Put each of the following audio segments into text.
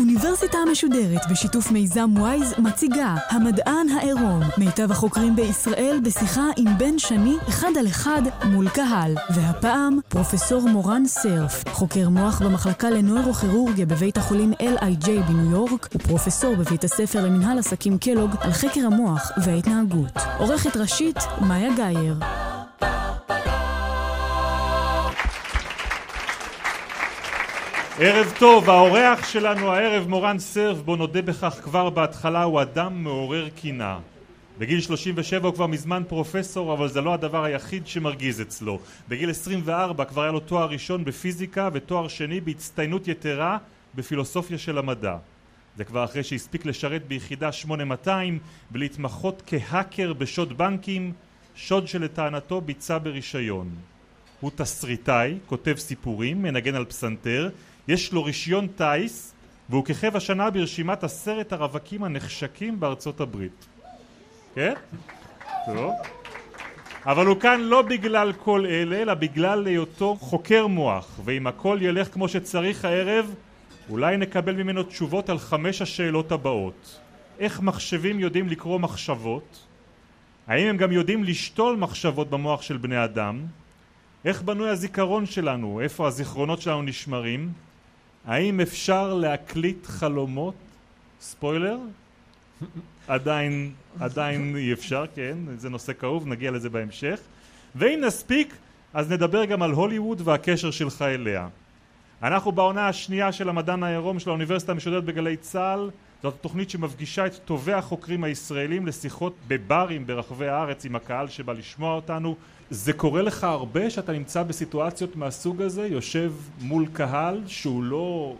האוניברסיטה המשודרת בשיתוף מיזם וויז מציגה המדען העירום מיטב החוקרים בישראל בשיחה עם בן שני אחד על אחד מול קהל. והפעם פרופסור מורן סרף חוקר מוח במחלקה לנוירוכירורגיה בבית החולים L.I.J בניו יורק ופרופסור בבית הספר למנהל עסקים קלוג על חקר המוח וההתנהגות. עורכת ראשית מאיה גאייר ערב טוב, האורח שלנו הערב מורן סרף, בוא נודה בכך כבר בהתחלה, הוא אדם מעורר קינה. בגיל 37 הוא כבר מזמן פרופסור, אבל זה לא הדבר היחיד שמרגיז אצלו. בגיל 24 כבר היה לו תואר ראשון בפיזיקה ותואר שני בהצטיינות יתרה בפילוסופיה של המדע. זה כבר אחרי שהספיק לשרת ביחידה 8200 ולהתמחות כהאקר בשוד בנקים, שוד שלטענתו ביצע ברישיון. הוא תסריטאי, כותב סיפורים, מנגן על פסנתר, יש לו רישיון טיס והוא כיכב השנה ברשימת עשרת הרווקים הנחשקים בארצות הברית. כן? טוב. אבל הוא כאן לא בגלל כל אלה, אלא בגלל היותו חוקר מוח, ואם הכל ילך כמו שצריך הערב, אולי נקבל ממנו תשובות על חמש השאלות הבאות. איך מחשבים יודעים לקרוא מחשבות? האם הם גם יודעים לשתול מחשבות במוח של בני אדם? איך בנוי הזיכרון שלנו? איפה הזיכרונות שלנו נשמרים? האם אפשר להקליט חלומות? ספוילר? עדיין, עדיין אי אפשר, כן, זה נושא כאוב, נגיע לזה בהמשך. ואם נספיק, אז נדבר גם על הוליווד והקשר שלך אליה. אנחנו בעונה השנייה של המדען העירום של האוניברסיטה המשודרת בגלי צה"ל זאת תוכנית שמפגישה את טובי החוקרים הישראלים לשיחות בברים ברחבי הארץ עם הקהל שבא לשמוע אותנו זה קורה לך הרבה שאתה נמצא בסיטואציות מהסוג הזה, יושב מול קהל שהוא לא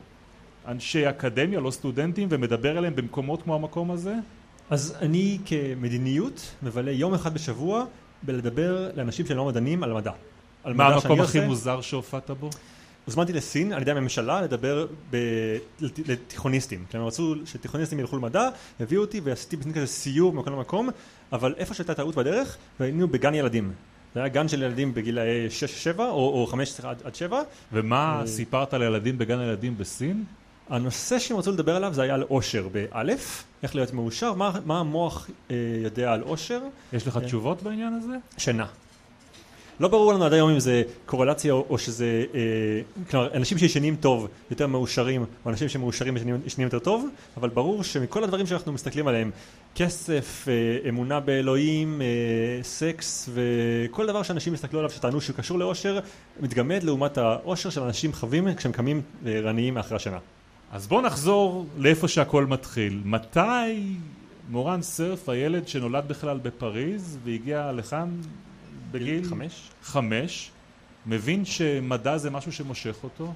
אנשי אקדמיה, לא סטודנטים, ומדבר אליהם במקומות כמו המקום הזה? אז אני כמדיניות מבלה יום אחד בשבוע בלדבר לאנשים שהם לא מדענים על מדע. על מה המקום הכי עושה. מוזר שהופעת בו? הוזמנתי לסין על ידי הממשלה לדבר ב... לת- לתיכוניסטים. הם רצו שתיכוניסטים ילכו למדע, הביאו אותי ועשיתי בסין כזה סיור ממקום למקום, אבל איפה שהייתה טעות בדרך, והיינו בגן ילדים. זה היה גן של ילדים בגילאי 6-7 או, או 5 עד, עד 7. ומה אה, סיפרת לילדים בגן הילדים בסין? הנושא שהם רצו לדבר עליו זה היה על אושר באלף, איך להיות מאושר, מה, מה המוח אה, יודע על אושר, יש לך כן. תשובות בעניין הזה? שינה. לא ברור לנו עד היום אם זה קורלציה או, שזה, אה, כלומר אנשים שישנים טוב יותר מאושרים או אנשים שמאושרים ישנים, יותר טוב, אבל ברור שמכל הדברים שאנחנו מסתכלים עליהם, כסף, אה, אמונה באלוהים, אה, סקס וכל דבר שאנשים הסתכלו עליו שטענו שהוא קשור לאושר, מתגמד לעומת האושר של אנשים חווים כשהם קמים ערניים מאחרי השינה. אז בוא נחזור לאיפה שהכל מתחיל. מתי מורן סרף, הילד שנולד בכלל בפריז והגיע לכאן בגיל חמש? חמש, מבין שמדע זה משהו שמושך אותו?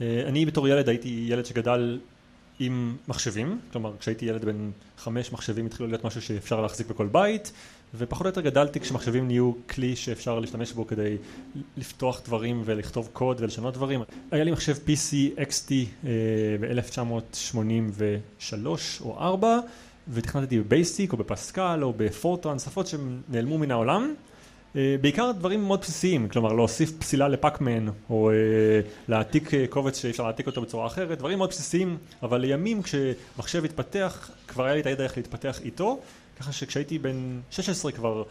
אה, אני בתור ילד הייתי ילד שגדל עם מחשבים, כלומר כשהייתי ילד בן חמש מחשבים התחילו להיות משהו שאפשר להחזיק בכל בית ופחות או יותר גדלתי כשמחשבים נהיו כלי שאפשר להשתמש בו כדי לפתוח דברים ולכתוב קוד ולשנות דברים. היה לי מחשב PC XT אה, ב-1983 או 4 ותכנתתי בבייסיק או בפסקל או בפורטרן, שפות שנעלמו מן העולם. אה, בעיקר דברים מאוד בסיסיים, כלומר להוסיף פסילה לפאקמן או אה, להעתיק אה, קובץ שאי אפשר להעתיק אותו בצורה אחרת, דברים מאוד בסיסיים, אבל לימים כשמחשב התפתח כבר היה לי את הידע איך להתפתח איתו, ככה שכשהייתי בן 16 כבר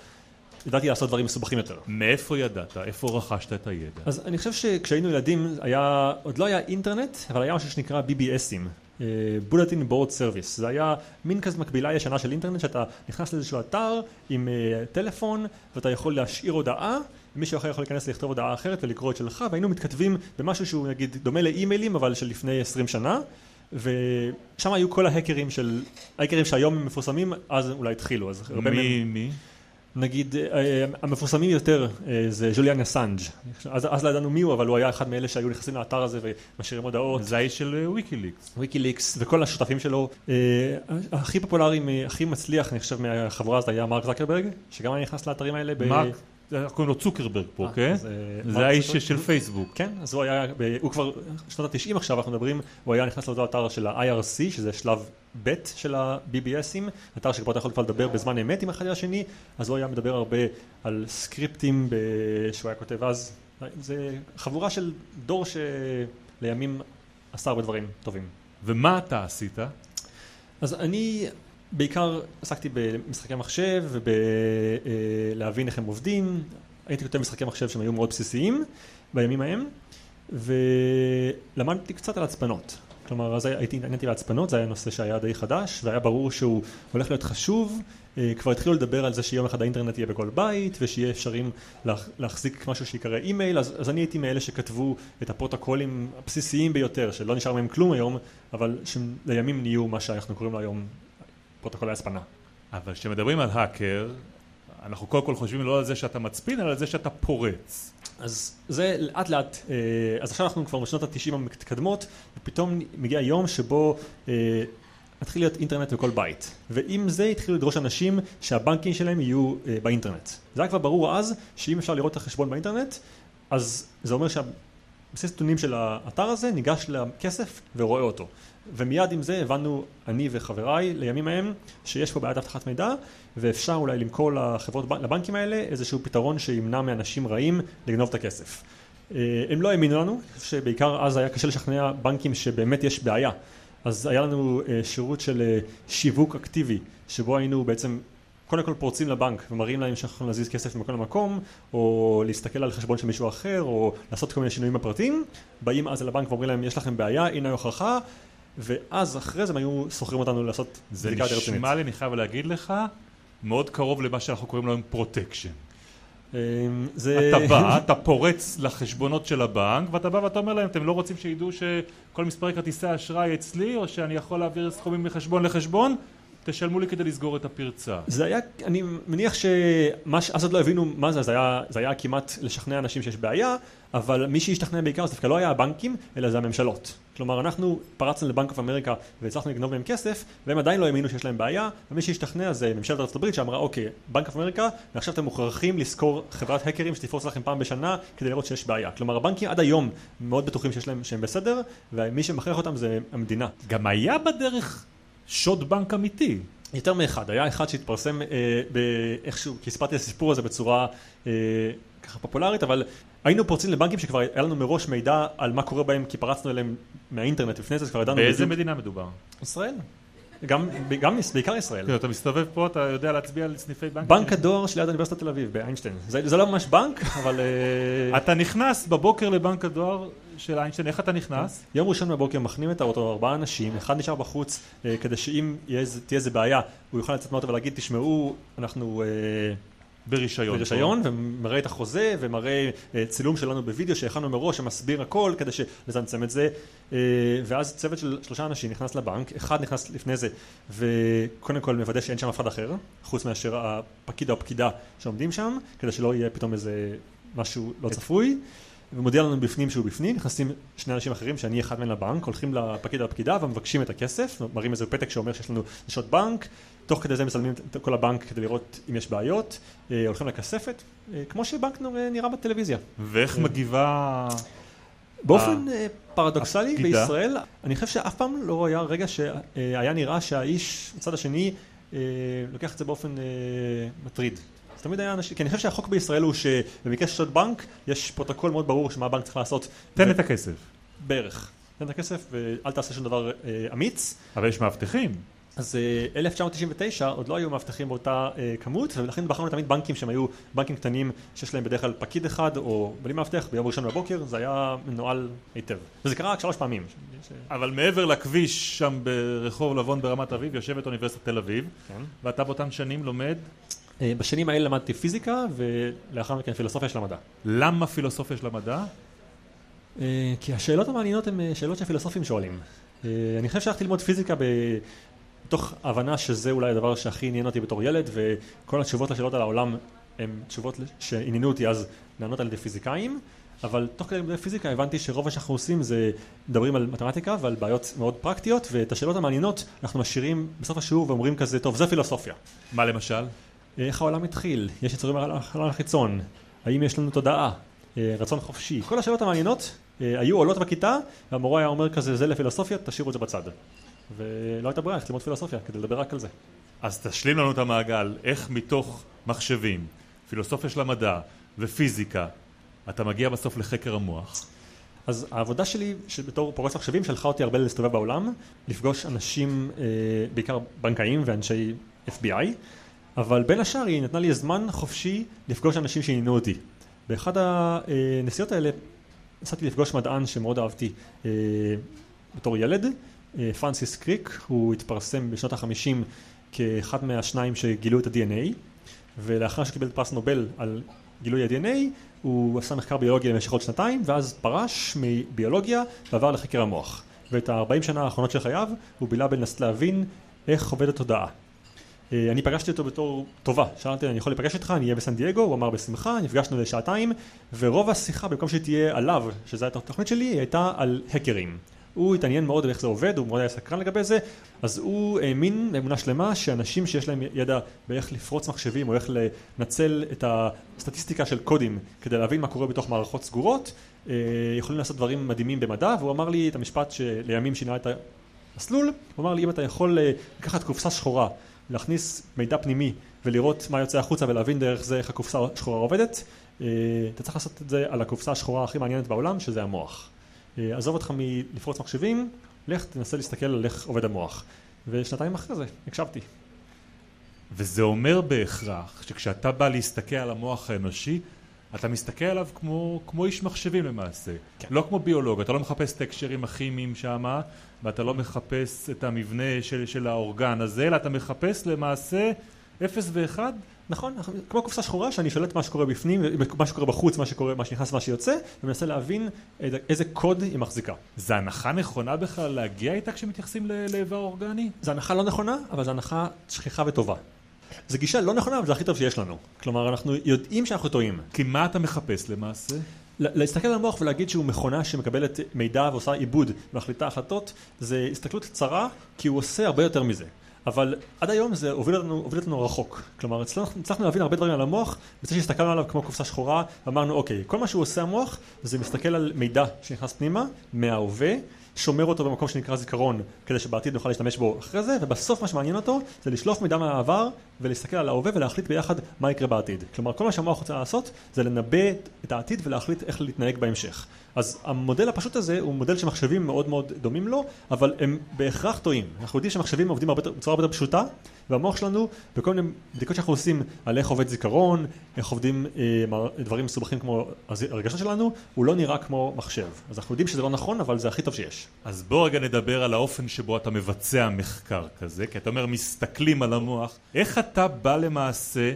ידעתי לעשות דברים מסובכים יותר. מאיפה ידעת? איפה רכשת את הידע? אז אני חושב שכשהיינו ילדים היה, עוד לא היה אינטרנט, אבל היה משהו שנקרא BBSים. אה, Bulletin Board Service, זה היה מין כזה מקבילה ישנה של אינטרנט שאתה נכנס לאיזשהו אתר עם אה, טלפון ואתה יכול להשאיר הודעה מישהו אחר יכול להיכנס לכתוב הודעה אחרת ולקרוא את שלך והיינו מתכתבים במשהו שהוא נגיד דומה לאימיילים אבל של לפני 20 שנה ושם היו כל ההקרים של, ההקרים שהיום הם מפורסמים אז אולי התחילו אז הרבה מהם מי? נגיד אה, המפורסמים יותר אה, זה ז'וליאן אסנג' אז, אז לא ידענו מי הוא אבל הוא היה אחד מאלה שהיו נכנסים לאתר הזה ומשאירים הודעות זה האיש של אה, ויקיליקס. ויקיליקס וכל השותפים שלו אה, הכי פופולרי, הכי מצליח אני חושב מהחבורה הזאת היה מרק זקרברג שגם היה נכנס לאתרים האלה. מרק קוראים לו צוקרברג פה, אה, כן? אה, זה האיש? של פייסבוק. כן, אז הוא היה, ב- הוא כבר, שנות ה-90 עכשיו אנחנו מדברים, הוא היה נכנס לאותו אתר של ה-IRC, שזה שלב ב' של ה-BBSים, אתר שכבר אתה יכול כבר לדבר בזמן אמת עם אחד השני, אז הוא היה מדבר הרבה על סקריפטים שהוא היה כותב אז, זה חבורה של דור שלימים עשה הרבה דברים טובים. ומה אתה עשית? אז אני בעיקר עסקתי במשחקי מחשב ובלהבין איך הם עובדים. הייתי כותב משחקי מחשב שהם היו מאוד בסיסיים בימים ההם, ולמדתי קצת על הצפנות. כלומר, אז הייתי התעניינתי בהצפנות, זה היה נושא שהיה די חדש, והיה ברור שהוא הולך להיות חשוב. אה, כבר התחילו לדבר על זה שיום אחד האינטרנט יהיה בכל בית, ושיהיה אפשרים להח- להחזיק משהו שיקרא אימייל, אז, אז אני הייתי מאלה שכתבו את הפרוטוקולים הבסיסיים ביותר, שלא נשאר מהם כלום היום, אבל שלימים נהיו מה שאנחנו קוראים לו היום פרוטוקולי הצפנה. אבל כשמדברים על האקר, אנחנו קודם כל חושבים לא על זה שאתה מצפין, אלא על זה שאתה פורץ. אז זה לאט לאט, אה, אז עכשיו אנחנו כבר בשנות התשעים המתקדמות, ופתאום מגיע יום שבו אה, מתחיל להיות אינטרנט בכל בית. ועם זה התחילו לדרוש אנשים שהבנקים שלהם יהיו אה, באינטרנט. זה היה כבר ברור אז, שאם אפשר לראות את החשבון באינטרנט, אז זה אומר שהבסיס נתונים של האתר הזה ניגש לכסף ורואה אותו. ומיד עם זה הבנו, אני וחבריי לימים ההם, שיש פה בעיית אבטחת מידע, ואפשר אולי למכור לחברות, לבנקים האלה איזשהו פתרון שימנע מאנשים רעים לגנוב את הכסף. אה, הם לא האמינו לנו, שבעיקר אז היה קשה לשכנע בנקים שבאמת יש בעיה. אז היה לנו אה, שירות של אה, שיווק אקטיבי, שבו היינו בעצם קודם כל פורצים לבנק ומראים להם שאנחנו יכולים להזיז כסף ממקום למקום, או להסתכל על חשבון של מישהו אחר, או לעשות כל מיני שינויים בפרטים. באים אז לבנק ואומרים להם, יש לכם בעיה, הנה ההוכחה, ואז אחרי זה הם היו שוכרים אותנו לעשות זה בדיקה יותר רצינית. נשמע לי, אני חייב להגיד לך, מאוד קרוב למה שאנחנו קוראים לו היום protection. אה, זה... אתה בא, אתה פורץ לחשבונות של הבנק, ואתה בא ואתה אומר להם, אתם לא רוצים שידעו שכל מספרי כרטיסי האשראי אצלי, או שאני יכול להעביר סכומים מחשבון לחשבון? תשלמו לי כדי לסגור את הפרצה. זה היה, אני מניח שמה ש... אז עוד לא הבינו מה זה, זה היה, זה היה כמעט לשכנע אנשים שיש בעיה, אבל מי שהשתכנע בעיקר זה דווקא לא היה הבנקים, אלא זה הממשלות. כלומר, אנחנו פרצנו ל Bank of America והצלחנו לגנוב מהם כסף, והם עדיין לא האמינו שיש להם בעיה, ומי שהשתכנע זה ממשלת ארצות הברית שאמרה, אוקיי, Bank of America, ועכשיו אתם מוכרחים לשכור חברת האקרים שתפרוץ לכם פעם בשנה כדי לראות שיש בעיה. כלומר, הבנקים עד היום מאוד בטוחים שיש להם, שהם בסדר, ומי שמכריח אותם זה המדינה. גם היה בדרך שוד בנק אמיתי. יותר מאחד, היה אחד שהתפרסם אה, באיכשהו, כי הספרתי את הסיפור הזה בצורה אה, ככה פופולרית, אבל היינו פורצים לבנקים שכבר היה לנו מראש מידע על מה קורה בהם, כי פרצנו אליהם מהאינטרנט, לפני זה כבר ידענו באיזה בדיוק- מדינה מדובר? ישראל. גם, גם בעיקר ישראל. כן, אתה מסתובב פה, אתה יודע להצביע על סניפי בנק? בנק הדואר שליד אוניברסיטת תל אביב, באיינשטיין. זה, זה לא ממש בנק, אבל... אה, אתה נכנס בבוקר לבנק הדואר של איינשטיין, איך אתה נכנס? יום ראשון בבוקר מכנים את האוטו ארבעה אנשים, אחד נשאר בחוץ אה, כדי שאם יהיה תהיה איזה בעיה, הוא יוכל לצאת מהאוטו ולהגיד, תשמעו, אנחנו... אה, ברישיון. ברישיון, ומראה את החוזה, ומראה אה, צילום שלנו בווידאו שהכנו מראש, שמסביר הכל כדי לצמצם את זה. אה, ואז צוות של שלושה אנשים נכנס לבנק, אחד נכנס לפני זה, וקודם כל מוודא שאין שם אף אחד אחר, חוץ מאשר הפקיד או הפקידה שעומדים שם, כדי שלא יהיה פתאום איזה משהו לא צפוי. ומודיע לנו בפנים שהוא בפנים, נכנסים שני אנשים אחרים שאני אחד מהם לבנק, הולכים לפקיד או לפקידה ומבקשים את הכסף, מראים איזה פתק שאומר שיש לנו נשות בנק, תוך כדי זה מצלמים את כל הבנק כדי לראות אם יש בעיות, אה, הולכים לכספת, אה, כמו שבנק נראה- בטלוויזיה. ואיך מגיבה... באופן אה, פרדוקסלי הפקידה? בישראל, אני חושב שאף פעם לא היה רגע שהיה נראה שהאיש בצד השני לוקח את זה באופן מטריד. תמיד היה אנשים, כי אני חושב שהחוק בישראל הוא שבמקרה של שוד בנק, יש פרוטוקול מאוד ברור שמה הבנק צריך לעשות. תן את הכסף. בערך. תן את הכסף ואל תעשה שום דבר אה, אמיץ. אבל יש מאבטחים. אז אה, 1999 עוד לא היו מאבטחים באותה אה, כמות ולכן בחרנו תמיד בנקים שהם היו בנקים קטנים שיש להם בדרך כלל פקיד אחד או בלי מאבטח ביום ראשון בבוקר זה היה מנוהל היטב וזה קרה רק שלוש פעמים. ש- אבל מעבר לכביש שם ברחוב לבון ברמת אביב יושבת אוניברסיטת תל אביב כן. ואתה באותן שנים לומד אה, בשנים האלה למדתי פיזיקה ולאחר מכן פילוסופיה של המדע. למה פילוסופיה של המדע? אה, כי השאלות המעניינות הן אה, שאלות שהפילוסופים שואלים. אה, אני חושב שהלכתי ללמוד פיזיקה ב- מתוך הבנה שזה אולי הדבר שהכי עניין אותי בתור ילד וכל התשובות לשאלות על העולם הן תשובות שעניינו אותי אז לענות על ידי פיזיקאים אבל תוך כדי לימודי פיזיקה הבנתי שרוב מה שאנחנו עושים זה מדברים על מתמטיקה ועל בעיות מאוד פרקטיות ואת השאלות המעניינות אנחנו משאירים בסוף השיעור ואומרים כזה טוב זה פילוסופיה מה למשל? איך העולם התחיל, יש יצורים על החלל החיצון, האם יש לנו תודעה, אה, רצון חופשי, כל השאלות המעניינות אה, היו עולות בכיתה והמורה היה אומר כזה זה לפילוסופיה, תשאירו את זה בצד. ולא הייתה ברירה, יש ללמוד פילוסופיה כדי לדבר רק על זה. אז תשלים לנו את המעגל, איך מתוך מחשבים, פילוסופיה של המדע ופיזיקה, אתה מגיע בסוף לחקר המוח. אז העבודה שלי בתור פורץ מחשבים שלחה אותי הרבה להסתובב בעולם, לפגוש אנשים, אה, בעיקר בנקאים ואנשי FBI, אבל בין השאר היא נתנה לי זמן חופשי לפגוש אנשים שעניינו אותי. באחד הנסיעות האלה נסעתי לפגוש מדען שמאוד אהבתי אה, בתור ילד, אה, פרנסיס קריק, הוא התפרסם בשנות החמישים כאחד מהשניים שגילו את ה-DNA, ולאחר שקיבל פרס נובל על גילוי ה-DNA, הוא עשה מחקר ביולוגיה במשך עוד שנתיים, ואז פרש מביולוגיה ועבר לחקר המוח. ואת ה-40 שנה האחרונות של חייו הוא בילה בלנסות להבין איך עובדת תודעה. אה, אני פגשתי אותו בתור טובה, שאלתי אני יכול להיפגש איתך, אני אהיה בסן דייגו, הוא אמר בשמחה, נפגשנו לשעתיים, ורוב השיחה במקום שתהיה עליו, שזו הייתה התוכנית שלי, הייתה על האקרים. הוא התעניין מאוד באיך זה עובד, הוא מאוד היה סקרן לגבי זה, אז הוא האמין באמונה שלמה שאנשים שיש להם ידע באיך לפרוץ מחשבים או איך לנצל את הסטטיסטיקה של קודים כדי להבין מה קורה בתוך מערכות סגורות, אה, יכולים לעשות דברים מדהימים במדע, והוא אמר לי את המשפט שלימים שינה את המסלול, הוא אמר לי אם אתה יכול אה, לקחת קופסה שחורה, להכניס מידע פנימי ולראות מה יוצא החוצה ולהבין דרך זה איך הקופסה השחורה עובדת, אה, אתה צריך לעשות את זה על הקופסה השחורה הכי מעניינת בעולם, שזה המוח. אה, עזוב אותך מלפרוץ מחשבים, לך תנסה להסתכל על איך עובד המוח. ושנתיים אחרי זה הקשבתי. וזה אומר בהכרח שכשאתה בא להסתכל על המוח האנושי, אתה מסתכל עליו כמו, כמו איש מחשבים למעשה. כן. לא כמו ביולוג, אתה לא מחפש את ההקשרים הכימיים שמה, ואתה לא מחפש את המבנה של, של האורגן הזה, אלא אתה מחפש למעשה אפס ואחד נכון, כמו קופסה שחורה שאני שולט מה שקורה בפנים, מה שקורה בחוץ, מה שקורה, מה שנכנס ומה שיוצא, ומנסה להבין איזה קוד היא מחזיקה. זה הנחה נכונה בכלל להגיע איתה כשמתייחסים לאיבר אורגני? זה הנחה לא נכונה, אבל זו הנחה שכיחה וטובה. זו גישה לא נכונה, אבל זה הכי טוב שיש לנו. כלומר, אנחנו יודעים שאנחנו טועים. כי מה אתה מחפש למעשה? להסתכל על המוח ולהגיד שהוא מכונה שמקבלת מידע ועושה עיבוד ומחליטה החלטות, זה הסתכלות צרה, כי הוא עושה הרבה יותר מזה. אבל עד היום זה הוביל אותנו, הוביל אותנו רחוק. כלומר, הצלחנו להבין הרבה דברים על המוח, וזה שהסתכלנו עליו כמו קופסה שחורה, ואמרנו, אוקיי, כל מה שהוא עושה המוח, זה מסתכל על מידע שנכנס פנימה, מההווה, שומר אותו במקום שנקרא זיכרון, כדי שבעתיד נוכל להשתמש בו אחרי זה, ובסוף מה שמעניין אותו, זה לשלוף מידע מהעבר, ולהסתכל על ההווה ולהחליט ביחד מה יקרה בעתיד. כלומר, כל מה שהמוח רוצה לעשות, זה לנבא את העתיד ולהחליט איך להתנהג בהמשך. אז המודל הפשוט הזה הוא מודל שמחשבים מאוד מאוד דומים לו, אבל הם בהכרח טועים. אנחנו יודעים שמחשבים עובדים בצורה הרבה יותר פשוטה, והמוח שלנו, בכל מיני בדיקות שאנחנו עושים על איך עובד זיכרון, איך עובדים אה, דברים מסובכים כמו הרגשות שלנו, הוא לא נראה כמו מחשב. אז אנחנו יודעים שזה לא נכון, אבל זה הכי טוב שיש. אז בוא רגע נדבר על האופן שבו אתה מבצע מחקר כזה, כי אתה אומר מסתכלים על המוח. איך אתה בא למעשה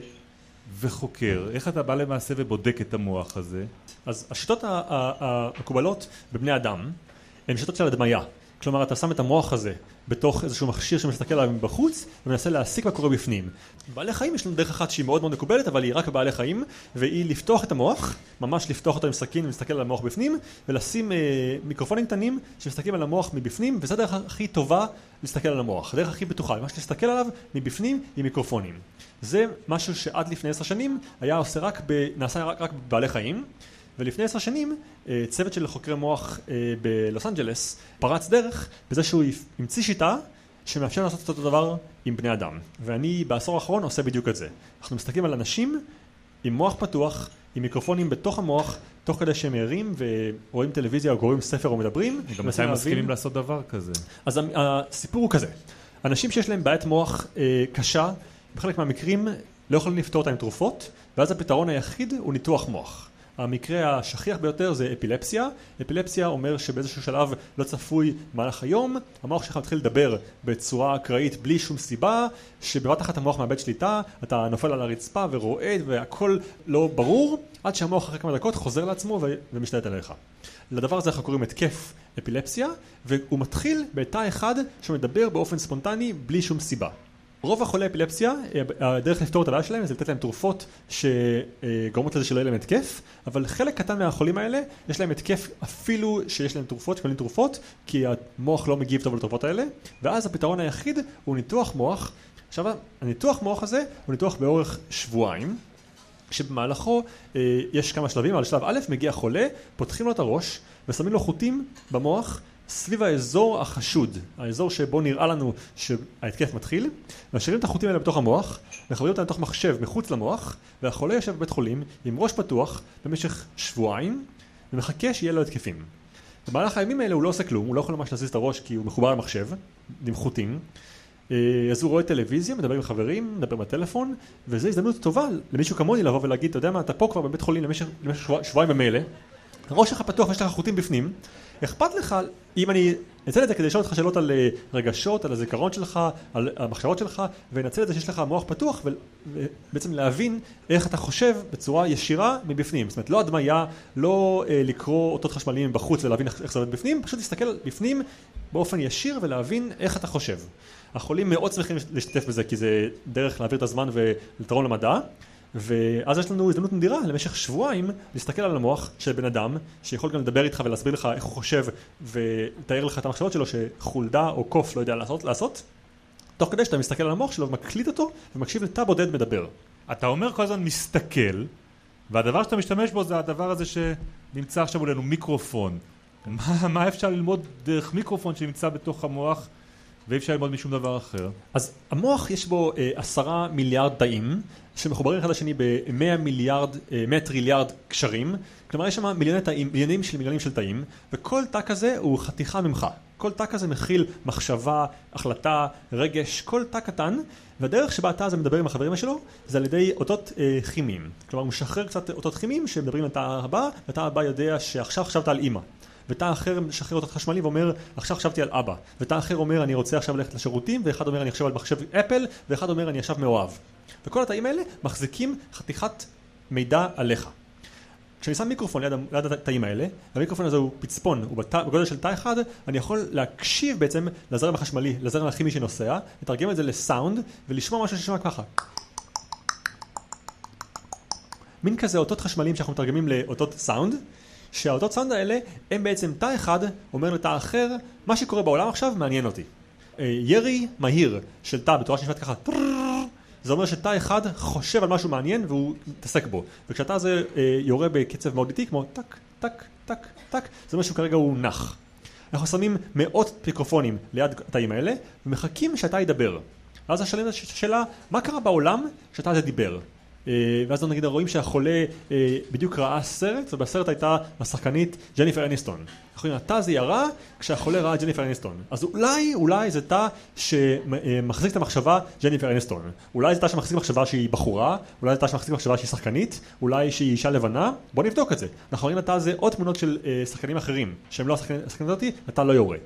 וחוקר? איך אתה בא למעשה ובודק את המוח הזה? אז השיטות המקובלות בבני אדם הן שיטות של הדמיה. כלומר, אתה שם את המוח הזה בתוך איזשהו מכשיר שמסתכל עליו מבחוץ ומנסה להסיק מה קורה בפנים. בעלי חיים יש לנו דרך אחת שהיא מאוד מאוד מקובלת, אבל היא רק בבעלי חיים, והיא לפתוח את המוח, ממש לפתוח אותו עם סכין ולהסתכל על המוח בפנים, ולשים אה, מיקרופונים קטנים שמסתכלים על המוח מבפנים, וזו הדרך הכי טובה להסתכל על המוח. הדרך הכי בטוחה, ממש להסתכל עליו מבפנים עם מיקרופונים. זה משהו שעד לפני עשר שנים היה עושה רק ב... נעשה רק, רק בבעלי חיים. ולפני עשר שנים אה, צוות של חוקרי מוח אה, בלוס אנג'לס פרץ דרך בזה שהוא המציא שיטה שמאפשר לעשות את אותו דבר עם בני אדם. ואני בעשור האחרון עושה בדיוק את זה. אנחנו מסתכלים על אנשים עם מוח פתוח, עם מיקרופונים בתוך המוח, תוך כדי שהם ערים ורואים טלוויזיה או קוראים ספר או מדברים. גם מתי הם מסכימים לעשות דבר כזה? אז הסיפור הוא כזה, אנשים שיש להם בעיית מוח אה, קשה, בחלק מהמקרים לא יכולים לפתור אותה עם תרופות, ואז הפתרון היחיד הוא ניתוח מוח. המקרה השכיח ביותר זה אפילפסיה. אפילפסיה אומר שבאיזשהו שלב לא צפוי במהלך היום, המוח שלך מתחיל לדבר בצורה אקראית בלי שום סיבה, שבבת אחת המוח מאבד שליטה, אתה נופל על הרצפה ורועד והכל לא ברור, עד שהמוח אחרי כמה דקות חוזר לעצמו ומשתלט עליך. לדבר הזה אנחנו קוראים התקף אפילפסיה, והוא מתחיל בתא אחד שמדבר באופן ספונטני בלי שום סיבה. רוב החולי אפילפסיה, אה, הדרך לפתור את הבעיה שלהם זה לתת להם תרופות שגורמות לזה שלא יהיה להם התקף, אבל חלק קטן מהחולים האלה, יש להם התקף אפילו שיש להם תרופות, שקוראים תרופות, כי המוח לא מגיב טוב לתרופות האלה, ואז הפתרון היחיד הוא ניתוח מוח, עכשיו, הניתוח מוח הזה הוא ניתוח באורך שבועיים, שבמהלכו אה, יש כמה שלבים, אבל שלב א' מגיע חולה, פותחים לו את הראש ושמים לו חוטים במוח סביב האזור החשוד, האזור שבו נראה לנו שההתקף מתחיל, משאירים את החוטים האלה בתוך המוח, מחברים אותם לתוך מחשב מחוץ למוח, והחולה יושב בבית חולים עם ראש פתוח במשך שבועיים, ומחכה שיהיה לו התקפים. במהלך הימים האלה הוא לא עושה כלום, הוא לא יכול ממש להזיז את הראש כי הוא מחובר למחשב, עם חוטים. אה, אז הוא רואה טלוויזיה, מדבר עם חברים, מדבר בטלפון, וזו הזדמנות טובה למישהו כמוני לבוא ולהגיד, אתה יודע מה, אתה פה כבר בבית חולים למשך, למשך שבוע, שבועיים במילא, הראש שלך פתוח ויש לך חוטים בפנים, אכפת לך, אם אני אנצל את זה כדי לשאול אותך שאלות על אה, רגשות, על הזיכרון שלך, על המחשבות שלך, ואנצל את זה שיש לך מוח פתוח, ובעצם להבין איך אתה חושב בצורה ישירה מבפנים. זאת אומרת, לא הדמיה, לא אה, לקרוא אותות חשמליים בחוץ ולהבין איך זה עובד בפנים, פשוט להסתכל בפנים באופן ישיר ולהבין איך אתה חושב. החולים מאוד שמחים להשתתף בזה, כי זה דרך להעביר את הזמן ולתרום למדע. ואז יש לנו הזדמנות נדירה למשך שבועיים להסתכל על המוח של בן אדם שיכול גם לדבר איתך ולהסביר לך איך הוא חושב ולתאר לך את המחשבות שלו שחולדה או קוף לא יודע לעשות, לעשות תוך כדי שאתה מסתכל על המוח שלו ומקליט אותו ומקשיב לתא בודד מדבר. אתה אומר כל הזמן מסתכל והדבר שאתה משתמש בו זה הדבר הזה שנמצא עכשיו מולנו מיקרופון מה, מה אפשר ללמוד דרך מיקרופון שנמצא בתוך המוח ואי אפשר ללמוד משום דבר אחר. אז המוח יש בו אה, עשרה מיליארד תאים שמחוברים אחד לשני ב-100 מיליארד, אה, 100 טריליארד קשרים, כלומר יש שם מיליוני תאים, מיליונים של מיליונים של תאים, וכל תא כזה הוא חתיכה ממך. כל תא כזה מכיל מחשבה, החלטה, רגש, כל תא קטן, והדרך שבה התא הזה מדבר עם החברים שלו זה על ידי אותות אה, כימיים. כלומר הוא משחרר קצת אותות כימיים שמדברים לתא הבא, והתא הבא יודע שעכשיו חשבת על אימא. ותא אחר משחרר אותות חשמלי ואומר עכשיו חשבתי על אבא. ותא אחר אומר אני רוצה עכשיו ללכת לשירותים ואחד אומר אני עכשיו על מחשב אפל ואחד אומר אני עכשיו מאוהב. וכל התאים האלה מחזיקים חתיכת מידע עליך. כשאני שם מיקרופון ליד, ליד התאים האלה, המיקרופון הזה הוא פצפון, הוא בת, בגודל של תא אחד, אני יכול להקשיב בעצם לזרם החשמלי, לזרם הכימי שנוסע, לתרגם את זה לסאונד, ולשמוע משהו ששמע ככה. מין כזה אותות חשמליים שאנחנו מתרגמים לאותות סאונד, שהאותות סאונד האלה הם בעצם תא אחד אומר לתא אחר מה שקורה בעולם עכשיו מעניין אותי. אה, ירי מהיר של תא בתורה שנשמעת ככה זה אומר שתא אחד חושב על משהו מעניין והוא מתעסק בו וכשהתא הזה אה, יורה בקצב מאוד איטי כמו טק טק טק טק זה אומר שכרגע הוא נח. אנחנו שמים מאות מיקרופונים ליד התאים האלה ומחכים שהתא ידבר. ואז השאלה מה קרה בעולם שהתא הזה דיבר ואז נגיד רואים שהחולה אה, בדיוק ראה סרט ובסרט הייתה השחקנית ג'ניפר אניסטון. אנחנו רואים התא זה ירה כשהחולה ראה ג'ניפר אניסטון. אז אולי, אולי זה תא שמחזיק את המחשבה ג'ניפר אניסטון. אולי זה תא שמחזיק מחשבה שהיא בחורה, אולי זה תא שמחזיק מחשבה שהיא שחקנית, אולי שהיא אישה לבנה, בוא נבדוק את זה. אנחנו רואים לתא זה עוד תמונות של אה, שחקנים אחרים, שהם לא השחקנים הזאתי, התא לא יורה.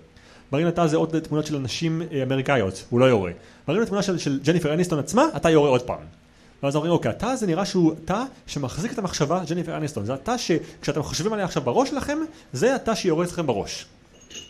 מראים לתא זה עוד תמונות של נשים אמריקאיות, הוא לא יורה. מראים לתמונה של, של ג'ניפר אניסטון עצמה, התא יורה עוד פעם. ואז אומרים אוקיי התא הזה נראה שהוא תא שמחזיק את המחשבה ג'ניפר אניסטון. זה התא שכשאתם חושבים עליה עכשיו בראש שלכם זה התא שיורד אתכם בראש.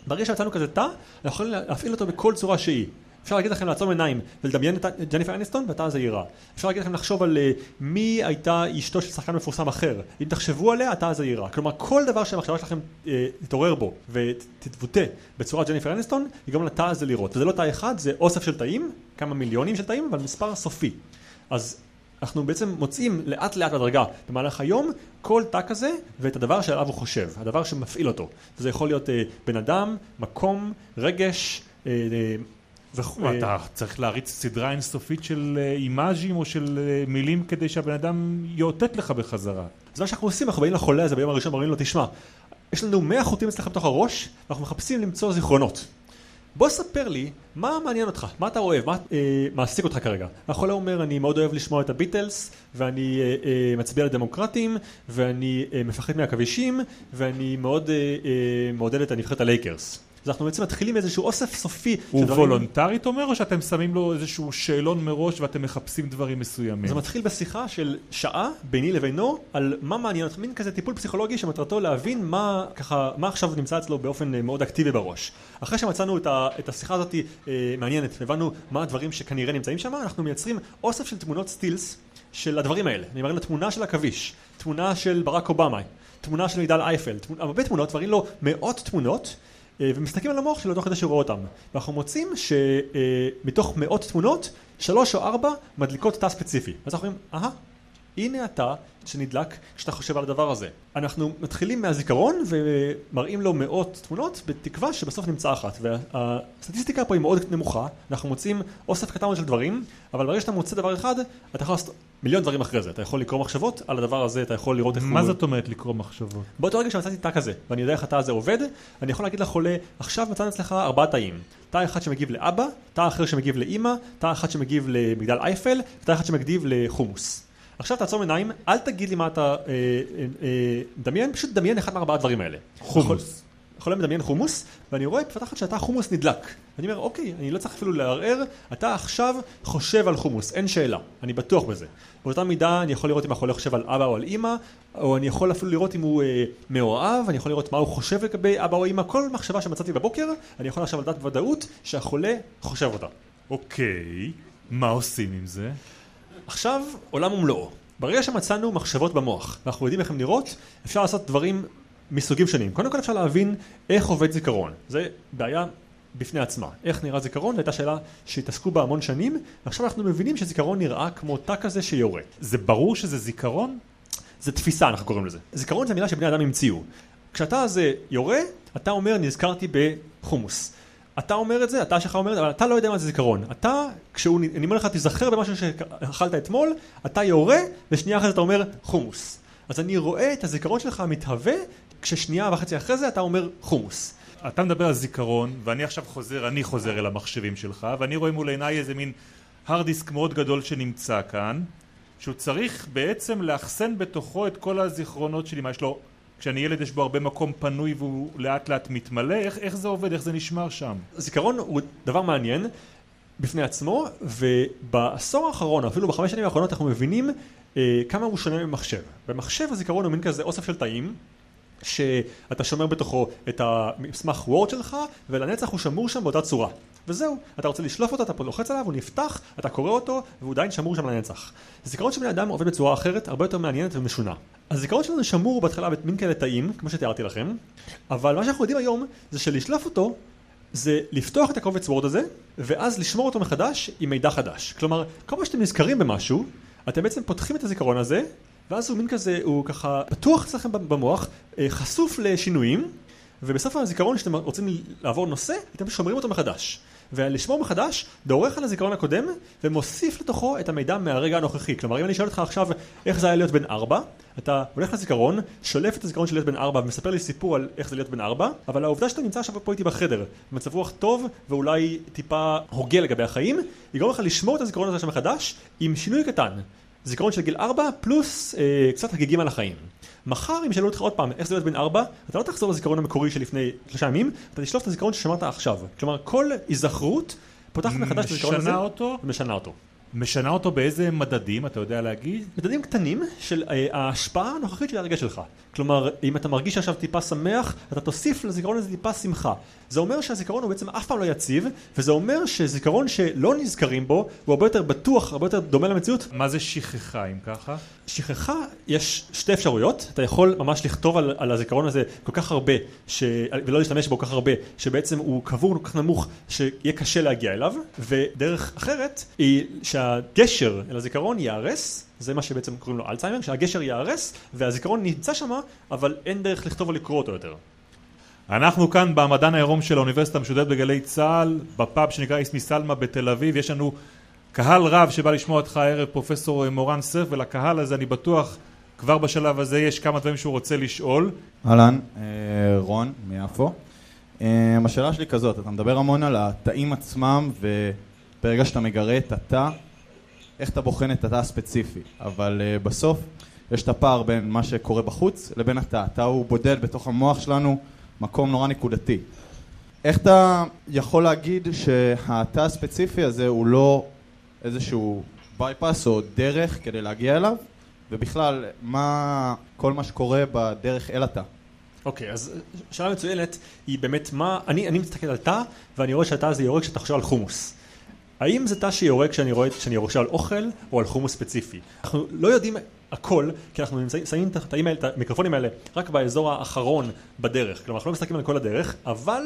ברגע שמצאנו כזה תא אנחנו יכולים להפעיל אותו בכל צורה שהיא. אפשר להגיד לכם לעצום עיניים ולדמיין את ג'ניפר אניסטון והתא הזה יירה. אפשר להגיד לכם לחשוב על uh, מי הייתה אשתו של שחקן מפורסם אחר. אם תחשבו עליה התא הזה יירה. כלומר כל דבר שהמחשבה שלכם uh, תתעורר בו ותתבוטא בצורת ג'ניפר אניסטון יגרום לתא הזה לירות. וזה לא תא אחד זה אוסף של תאים כמה מיליונים של תאים אבל מספר סופי. אז אנחנו בעצם מוצאים לאט לאט בדרגה במהלך היום כל תא כזה ואת הדבר שעליו הוא חושב, הדבר שמפעיל אותו. זה יכול להיות אה, בן אדם, מקום, רגש, אה, אה, וכו'. אתה צריך להריץ סדרה אינסופית של אה, אימאז'ים או של אה, מילים כדי שהבן אדם יאותת לך בחזרה. זה מה שאנחנו עושים, אנחנו באים לחולה הזה ביום הראשון ואומרים לו, תשמע, יש לנו 100 חוטים אצלך בתוך הראש, ואנחנו מחפשים למצוא זיכרונות. בוא ספר לי מה מעניין אותך, מה אתה אוהב, מה אה, מעסיק אותך כרגע. החולה אומר אני מאוד אוהב לשמוע את הביטלס ואני אה, אה, מצביע לדמוקרטים ואני אה, מפחד מהכבישים ואני מאוד אה, אה, מעודד את הנבחרת הלייקרס. אז אנחנו בעצם מתחילים איזשהו אוסף סופי. הוא שדברים... וולונטרית אומר או שאתם שמים לו איזשהו שאלון מראש ואתם מחפשים דברים מסוימים? זה מתחיל בשיחה של שעה ביני לבינו על מה מעניין אותך, מין כזה טיפול פסיכולוגי שמטרתו להבין מה ככה, מה עכשיו נמצא אצלו באופן אה, מאוד אקטיבי בראש. אחרי שמצאנו את, ה, את השיחה הזאת אה, מעניינת והבנו מה הדברים שכנראה נמצאים שם, אנחנו מייצרים אוסף של תמונות סטילס של הדברים האלה. אני מראה לו תמונה של עכביש, תמונה של ברק אובמה, תמונה של מידל אייפל, תמונה, הרבה תמונות, מראים לו מאות תמונות ומסתכלים על המוח שלו תוך כדי שהוא רואה אותם. ואנחנו מוצאים שמתוך מאות תמונות, שלוש או ארבע מדליקות תא ספציפי. אז אנחנו אומרים, אהה, הנה התא שנדלק כשאתה חושב על הדבר הזה. אנחנו מתחילים מהזיכרון ומראים לו מאות תמונות בתקווה שבסוף נמצא אחת. והסטטיסטיקה פה היא מאוד נמוכה, אנחנו מוצאים אוסף קטן של דברים, אבל ברגע שאתה מוצא דבר אחד, אתה יכול לעשות מיליון דברים אחרי זה. אתה יכול לקרוא מחשבות על הדבר הזה, אתה יכול לראות איך מה הוא... זאת אומרת לקרוא מחשבות? באותו רגע שמצאתי תא כזה, ואני יודע איך התא הזה עובד, אני יכול להגיד לחולה, עכשיו מצאנו אצלך ארבעה תאים. תא אחד שמגיב לאבא, תא אחר שמגיב לאימא, תא אחד שמגיב למגדל אייפל, ותא אחד שמגיב לחומוס. עכשיו תעצום עיניים, אל תגיד לי מה אתה אה, אה, אה, מדמיין, פשוט דמיין אחד מארבעה הדברים האלה. חומוס. יכול מדמיין חומוס, ואני רואה בפתחת שאתה חומוס נדלק. ואני אומר, אוקיי, אני לא צריך אפילו לערער, אתה עכשיו חושב על חומוס, אין שאלה, אני בטוח בזה. באותה מידה אני יכול לראות אם החולה חושב על אבא או על אימא, או אני יכול אפילו לראות אם הוא אה, מאוהב, אני יכול לראות מה הוא חושב לגבי אבא או אימא, כל מחשבה שמצאתי בבוקר, אני יכול עכשיו לדעת בוודאות שהחולה חושב אותה. אוקיי, מה עושים עם זה? עכשיו עולם ומלואו. ברגע שמצאנו מחשבות במוח, ואנחנו יודעים איך הן נראות, אפשר לעשות דברים מסוגים שונים. קודם כל אפשר להבין איך עובד זיכרון. זה בעיה בפני עצמה. איך נראה זיכרון? זו הייתה שאלה שהתעסקו בה המון שנים, ועכשיו אנחנו מבינים שזיכרון נראה כמו תא כזה שיורה. זה ברור שזה זיכרון? זה תפיסה אנחנו קוראים לזה. זיכרון זה מילה שבני אדם המציאו. כשהתא הזה יורה, אתה אומר נזכרתי בחומוס. אתה אומר את זה, אתה שלך אומר את זה, אבל אתה לא יודע מה זה זיכרון. אתה, כשהוא, אני אומר לך, תיזכר במשהו שאכלת אתמול, אתה יורה, ושנייה אחרי זה אתה אומר חומוס. אז אני רואה את הזיכרון שלך מתהווה, כששנייה וחצי אחרי זה אתה אומר חומוס. אתה מדבר על זיכרון, ואני עכשיו חוזר, אני חוזר אל המחשבים שלך, ואני רואה מול עיניי איזה מין הרד דיסק מאוד גדול שנמצא כאן, שהוא צריך בעצם לאחסן בתוכו את כל הזיכרונות שלי, מה יש לו, כשאני ילד יש בו הרבה מקום פנוי והוא לאט לאט מתמלא, איך, איך זה עובד, איך זה נשמר שם? זיכרון הוא דבר מעניין בפני עצמו, ובעשור האחרון, אפילו בחמש שנים האחרונות, אנחנו מבינים אה, כמה הוא שונה ממחשב. במחשב הזיכרון הוא מין כזה אוסף של תאים. שאתה שומר בתוכו את המסמך וורד שלך ולנצח הוא שמור שם באותה צורה וזהו, אתה רוצה לשלוף אותו, אתה לוחץ עליו, הוא נפתח, אתה קורא אותו והוא עדיין שמור שם לנצח. זיכרון של בני אדם עובד בצורה אחרת, הרבה יותר מעניינת ומשונה. הזיכרון שלנו שמור בהתחלה במין כאלה תאים, כמו שתיארתי לכם, אבל מה שאנחנו יודעים היום זה שלשלוף אותו זה לפתוח את הקובץ וורד הזה ואז לשמור אותו מחדש עם מידע חדש. כלומר, כל פעם שאתם נזכרים במשהו, אתם בעצם פותחים את הזיכרון הזה ואז הוא מין כזה, הוא ככה פתוח אצלכם במוח, אה, חשוף לשינויים, ובסוף הזיכרון שאתם רוצים לעבור נושא, אתם שומרים אותו מחדש. ולשמור מחדש, דורך על הזיכרון הקודם, ומוסיף לתוכו את המידע מהרגע הנוכחי. כלומר, אם אני שואל אותך עכשיו איך זה היה להיות בן ארבע, אתה הולך לזיכרון, שולף את הזיכרון של להיות בן ארבע ומספר לי סיפור על איך זה להיות בן ארבע, אבל העובדה שאתה נמצא עכשיו פה איתי בחדר, במצב רוח טוב ואולי טיפה הוגה לגבי החיים, יגרום לך לשמור את הזיכרון הזה מחדש עם שינוי קטן. זיכרון של גיל 4 פלוס אה, קצת הגיגים על החיים. מחר אם ישאלו אותך עוד פעם איך זה להיות בן 4, אתה לא תחזור לזיכרון המקורי של לפני שלושה ימים, אתה תשלוף את הזיכרון ששמרת עכשיו. כלומר כל היזכרות פותחת מחדש את הזיכרון הזה. משנה אותו? ומשנה אותו. משנה אותו באיזה מדדים, אתה יודע להגיד? מדדים קטנים של אה, ההשפעה הנוכחית של הרגע שלך. כלומר, אם אתה מרגיש עכשיו טיפה שמח, אתה תוסיף לזיכרון הזה טיפה שמחה. זה אומר שהזיכרון הוא בעצם אף פעם לא יציב, וזה אומר שזיכרון שלא נזכרים בו, הוא הרבה יותר בטוח, הרבה יותר דומה למציאות. מה זה שכחה אם ככה? שכחה, יש שתי אפשרויות, אתה יכול ממש לכתוב על, על הזיכרון הזה כל כך הרבה, ש... ולא להשתמש בו כל כך הרבה, שבעצם הוא קבור כל כך נמוך, שיהיה קשה להגיע אליו, ודרך אחרת היא שהגשר אל הזיכרון ייהרס, זה מה שבעצם קוראים לו אלצהיימר, שהגשר ייהרס, והזיכרון נמצא שם, אבל אין דרך לכתוב או לקרוא אותו יותר. אנחנו כאן במדען העירום של האוניברסיטה המשודרת בגלי צה"ל, בפאב שנקרא איסמי סלמה בתל אביב, יש לנו קהל רב שבא לשמוע אותך הערב, פרופסור מורן סרף, ולקהל הזה אני בטוח כבר בשלב הזה יש כמה דברים שהוא רוצה לשאול. אהלן, אה, רון מיפו. אה, השאלה שלי כזאת, אתה מדבר המון על התאים עצמם, וברגע שאתה מגרה את התא, איך אתה בוחן את התא הספציפי, אבל uh, בסוף יש את הפער בין מה שקורה בחוץ לבין התא. התא הוא בודד בתוך המוח שלנו, מקום נורא נקודתי. איך אתה יכול להגיד שהתא הספציפי הזה הוא לא איזשהו בייפס או דרך כדי להגיע אליו, ובכלל, מה כל מה שקורה בדרך אל התא? אוקיי, okay, אז שאלה מצוינת היא באמת מה, אני, אני מסתכל על תא ואני רואה שהתא הזה יורק כשאתה חושב על חומוס. האם זה תא שיורק כשאני רואה, כשאני חושב על אוכל או על חומוס ספציפי? אנחנו לא יודעים הכל, כי אנחנו נמצאים, שמים את המיקרופונים האלה רק באזור האחרון בדרך, כלומר אנחנו לא מסתכלים על כל הדרך, אבל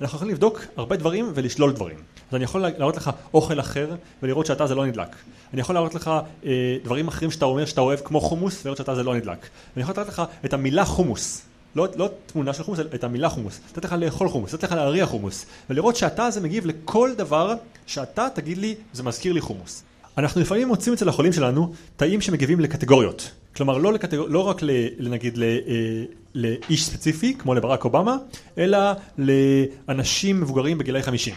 אנחנו יכולים לבדוק הרבה דברים ולשלול דברים. אז אני יכול להראות לך אוכל אחר ולראות שאתה זה לא נדלק. אני יכול להראות לך אה, דברים אחרים שאתה אומר שאתה אוהב כמו חומוס ולראות שאתה זה לא נדלק. ואני יכול להראות לך את המילה חומוס. לא, לא תמונה של חומוס, את המילה חומוס. לתת לך לאכול חומוס, לתת לך להריח חומוס. ולראות שאתה זה מגיב לכל דבר שאתה תגיד לי, זה מזכיר לי חומוס. אנחנו לפעמים מוצאים אצל החולים שלנו תאים שמגיבים לקטגוריות. כלומר, לא, לקטגור... לא רק ל... נגיד ל... אה, לאיש ספציפי, כמו לברק אובמה, אלא לאנשים מבוגרים בגילאי 50.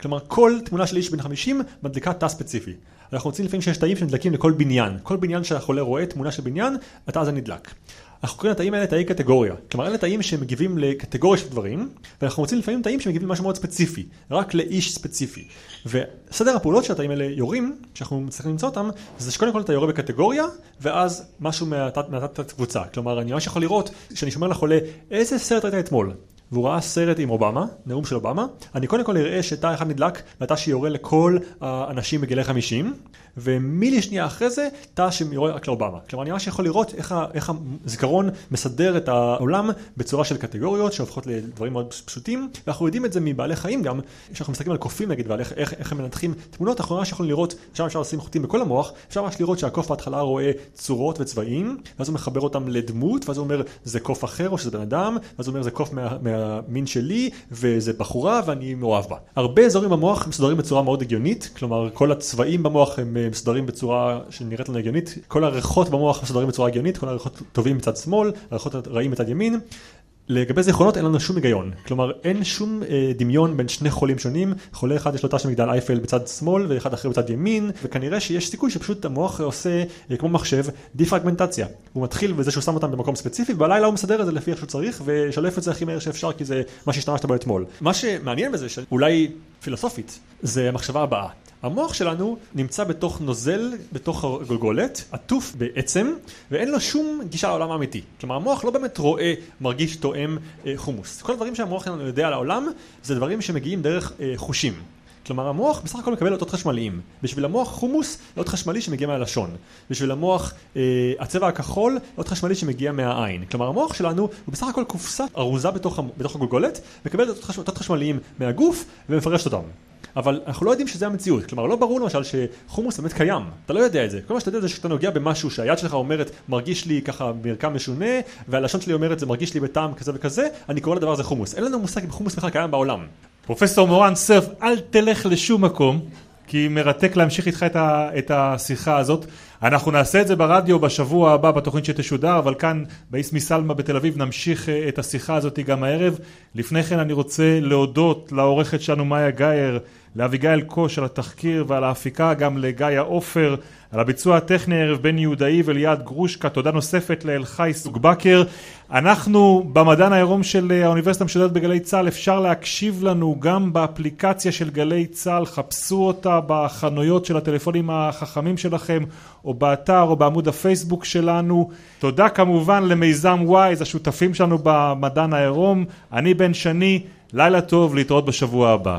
כלומר, כל תמונה של איש בן 50 מדליקה תא ספציפי. אנחנו רוצים לפעמים שיש תאים שנדלקים לכל בניין. כל בניין שהחולה רואה תמונה של בניין, התא הזה נדלק. אנחנו קוראים לתאים האלה תאי קטגוריה. כלומר, אלה תאים שמגיבים לקטגוריה של דברים, ואנחנו רוצים לפעמים תאים שמגיבים למשהו מאוד ספציפי, רק לאיש ספציפי. וסדר הפעולות שהתאים האלה יורים, כשאנחנו מצליחים למצוא אותם, זה שקודם כל אתה יורה בקטגוריה, ואז משהו מהתת קבוצה. כלומר, אני ממש יכול לראות, כשאני שומר לחולה, איזה סרט ראית אתמול? והוא ראה סרט עם אובמה, נאום של אובמה, אני קודם כל אראה שתא אחד נדלק לתא שיורה לכל האנשים בגילי 50, ומילי שנייה אחרי זה תא שיורה רק לאובמה. כלומר, אני ממש יכול לראות איך, איך הזיכרון מסדר את העולם בצורה של קטגוריות שהופכות לדברים מאוד פשוטים, ואנחנו יודעים את זה מבעלי חיים גם, כשאנחנו מסתכלים על קופים נגיד ועל איך, איך, איך הם מנתחים תמונות, אנחנו ממש יכולים לראות, שם אפשר לשים חוטים בכל המוח, אפשר ממש לראות שהקוף בהתחלה רואה צורות וצבעים, ואז הוא מחבר אותם לדמות, ואז הוא אומר זה קוף אחר או שזה בן אדם, ואז הוא אומר זה קוף מה, מהמין שלי, וזה בחורה ואני מאוהב בה. הרבה אזורים במוח מסודרים בצורה מאוד הגיונית, כלומר כל הצבעים במוח הם מסודרים בצורה שנראית לנו הגיונית, כל הריחות במוח מסודרים בצורה הגיונית, כל הריחות טובים מצד שמאל, הריחות רעים מצד ימין. לגבי זיכרונות אין לנו שום היגיון, כלומר אין שום אה, דמיון בין שני חולים שונים, חולה אחד יש לו תא של מגדל אייפל בצד שמאל ואחד אחר בצד ימין, וכנראה שיש סיכוי שפשוט המוח עושה אה, כמו מחשב דיפרגמנטציה. הוא מתחיל בזה שהוא שם אותם במקום ספציפי, ובלילה הוא מסדר את זה לפי איך שהוא צריך, ושלף את זה הכי מהר שאפשר כי זה מה שהשתמשת בו אתמול. מה שמעניין בזה, שאולי פילוסופית, זה המחשבה הבאה. המוח שלנו נמצא בתוך נוזל, בתוך הגולגולת, עטוף בעצם, ואין לו שום גישה לעולם האמיתי. כלומר, המוח לא באמת רואה, מרגיש, תואם אה, חומוס. כל הדברים שהמוח שלנו יודע על העולם, זה דברים שמגיעים דרך אה, חושים. כלומר המוח בסך הכל מקבל אותות חשמליים. בשביל המוח חומוס זה אות חשמלי שמגיע מהלשון. בשביל המוח אה, הצבע הכחול אות חשמלי שמגיע מהעין. כלומר המוח שלנו הוא בסך הכל קופסה ארוזה בתוך, בתוך הגולגולת, מקבל אותות חשמליים מהגוף ומפרשת אותם. אבל אנחנו לא יודעים שזה המציאות, כלומר לא ברור למשל שחומוס באמת קיים, אתה לא יודע את זה, כל מה שאתה יודע זה שאתה נוגע במשהו שהיד שלך אומרת מרגיש לי ככה מרקם משונה והלשון שלי אומרת זה מרגיש לי בטעם כזה וכזה, אני קורא לדבר הזה חומוס, אין לנו מושג אם חומוס בכלל קיים בעולם. פרופסור מורן סרף, אל תלך לשום מקום, כי מרתק להמשיך איתך את, ה, את השיחה הזאת. אנחנו נעשה את זה ברדיו בשבוע הבא בתוכנית שתשודר, אבל כאן באיסמי סלמה בתל אביב נמשיך אה, את השיחה הזאת גם הערב. לפני כן אני רוצה להודות לעורכת שלנו מאיה גאייר לאביגיל קוש על התחקיר ועל ההפיקה, גם לגיא עופר על הביצוע הטכני הערב בני יהודאי וליעד גרושקה, תודה נוספת לאלחי סוגבקר. אנחנו במדען העירום של האוניברסיטה המשודרת בגלי צה"ל, אפשר להקשיב לנו גם באפליקציה של גלי צה"ל, חפשו אותה בחנויות של הטלפונים החכמים שלכם, או באתר או בעמוד הפייסבוק שלנו. תודה כמובן למיזם וויז, השותפים שלנו במדען העירום. אני בן שני, לילה טוב, להתראות בשבוע הבא.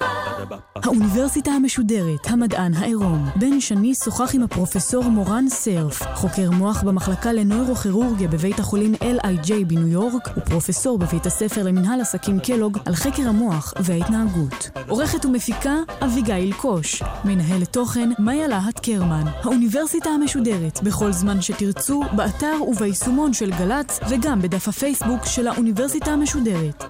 האוניברסיטה המשודרת, המדען העירום. בן שני שוחח עם הפרופסור מורן סרף, חוקר מוח במחלקה לנוירוכירורגיה בבית החולים LIJ בניו יורק, ופרופסור בבית הספר למנהל עסקים קלוג על חקר המוח וההתנהגות. עורכת ומפיקה אביגיל קוש. מנהלת תוכן מאיה להט קרמן. האוניברסיטה המשודרת, בכל זמן שתרצו, באתר וביישומון של גל"צ, וגם בדף הפייסבוק של האוניברסיטה המשודרת.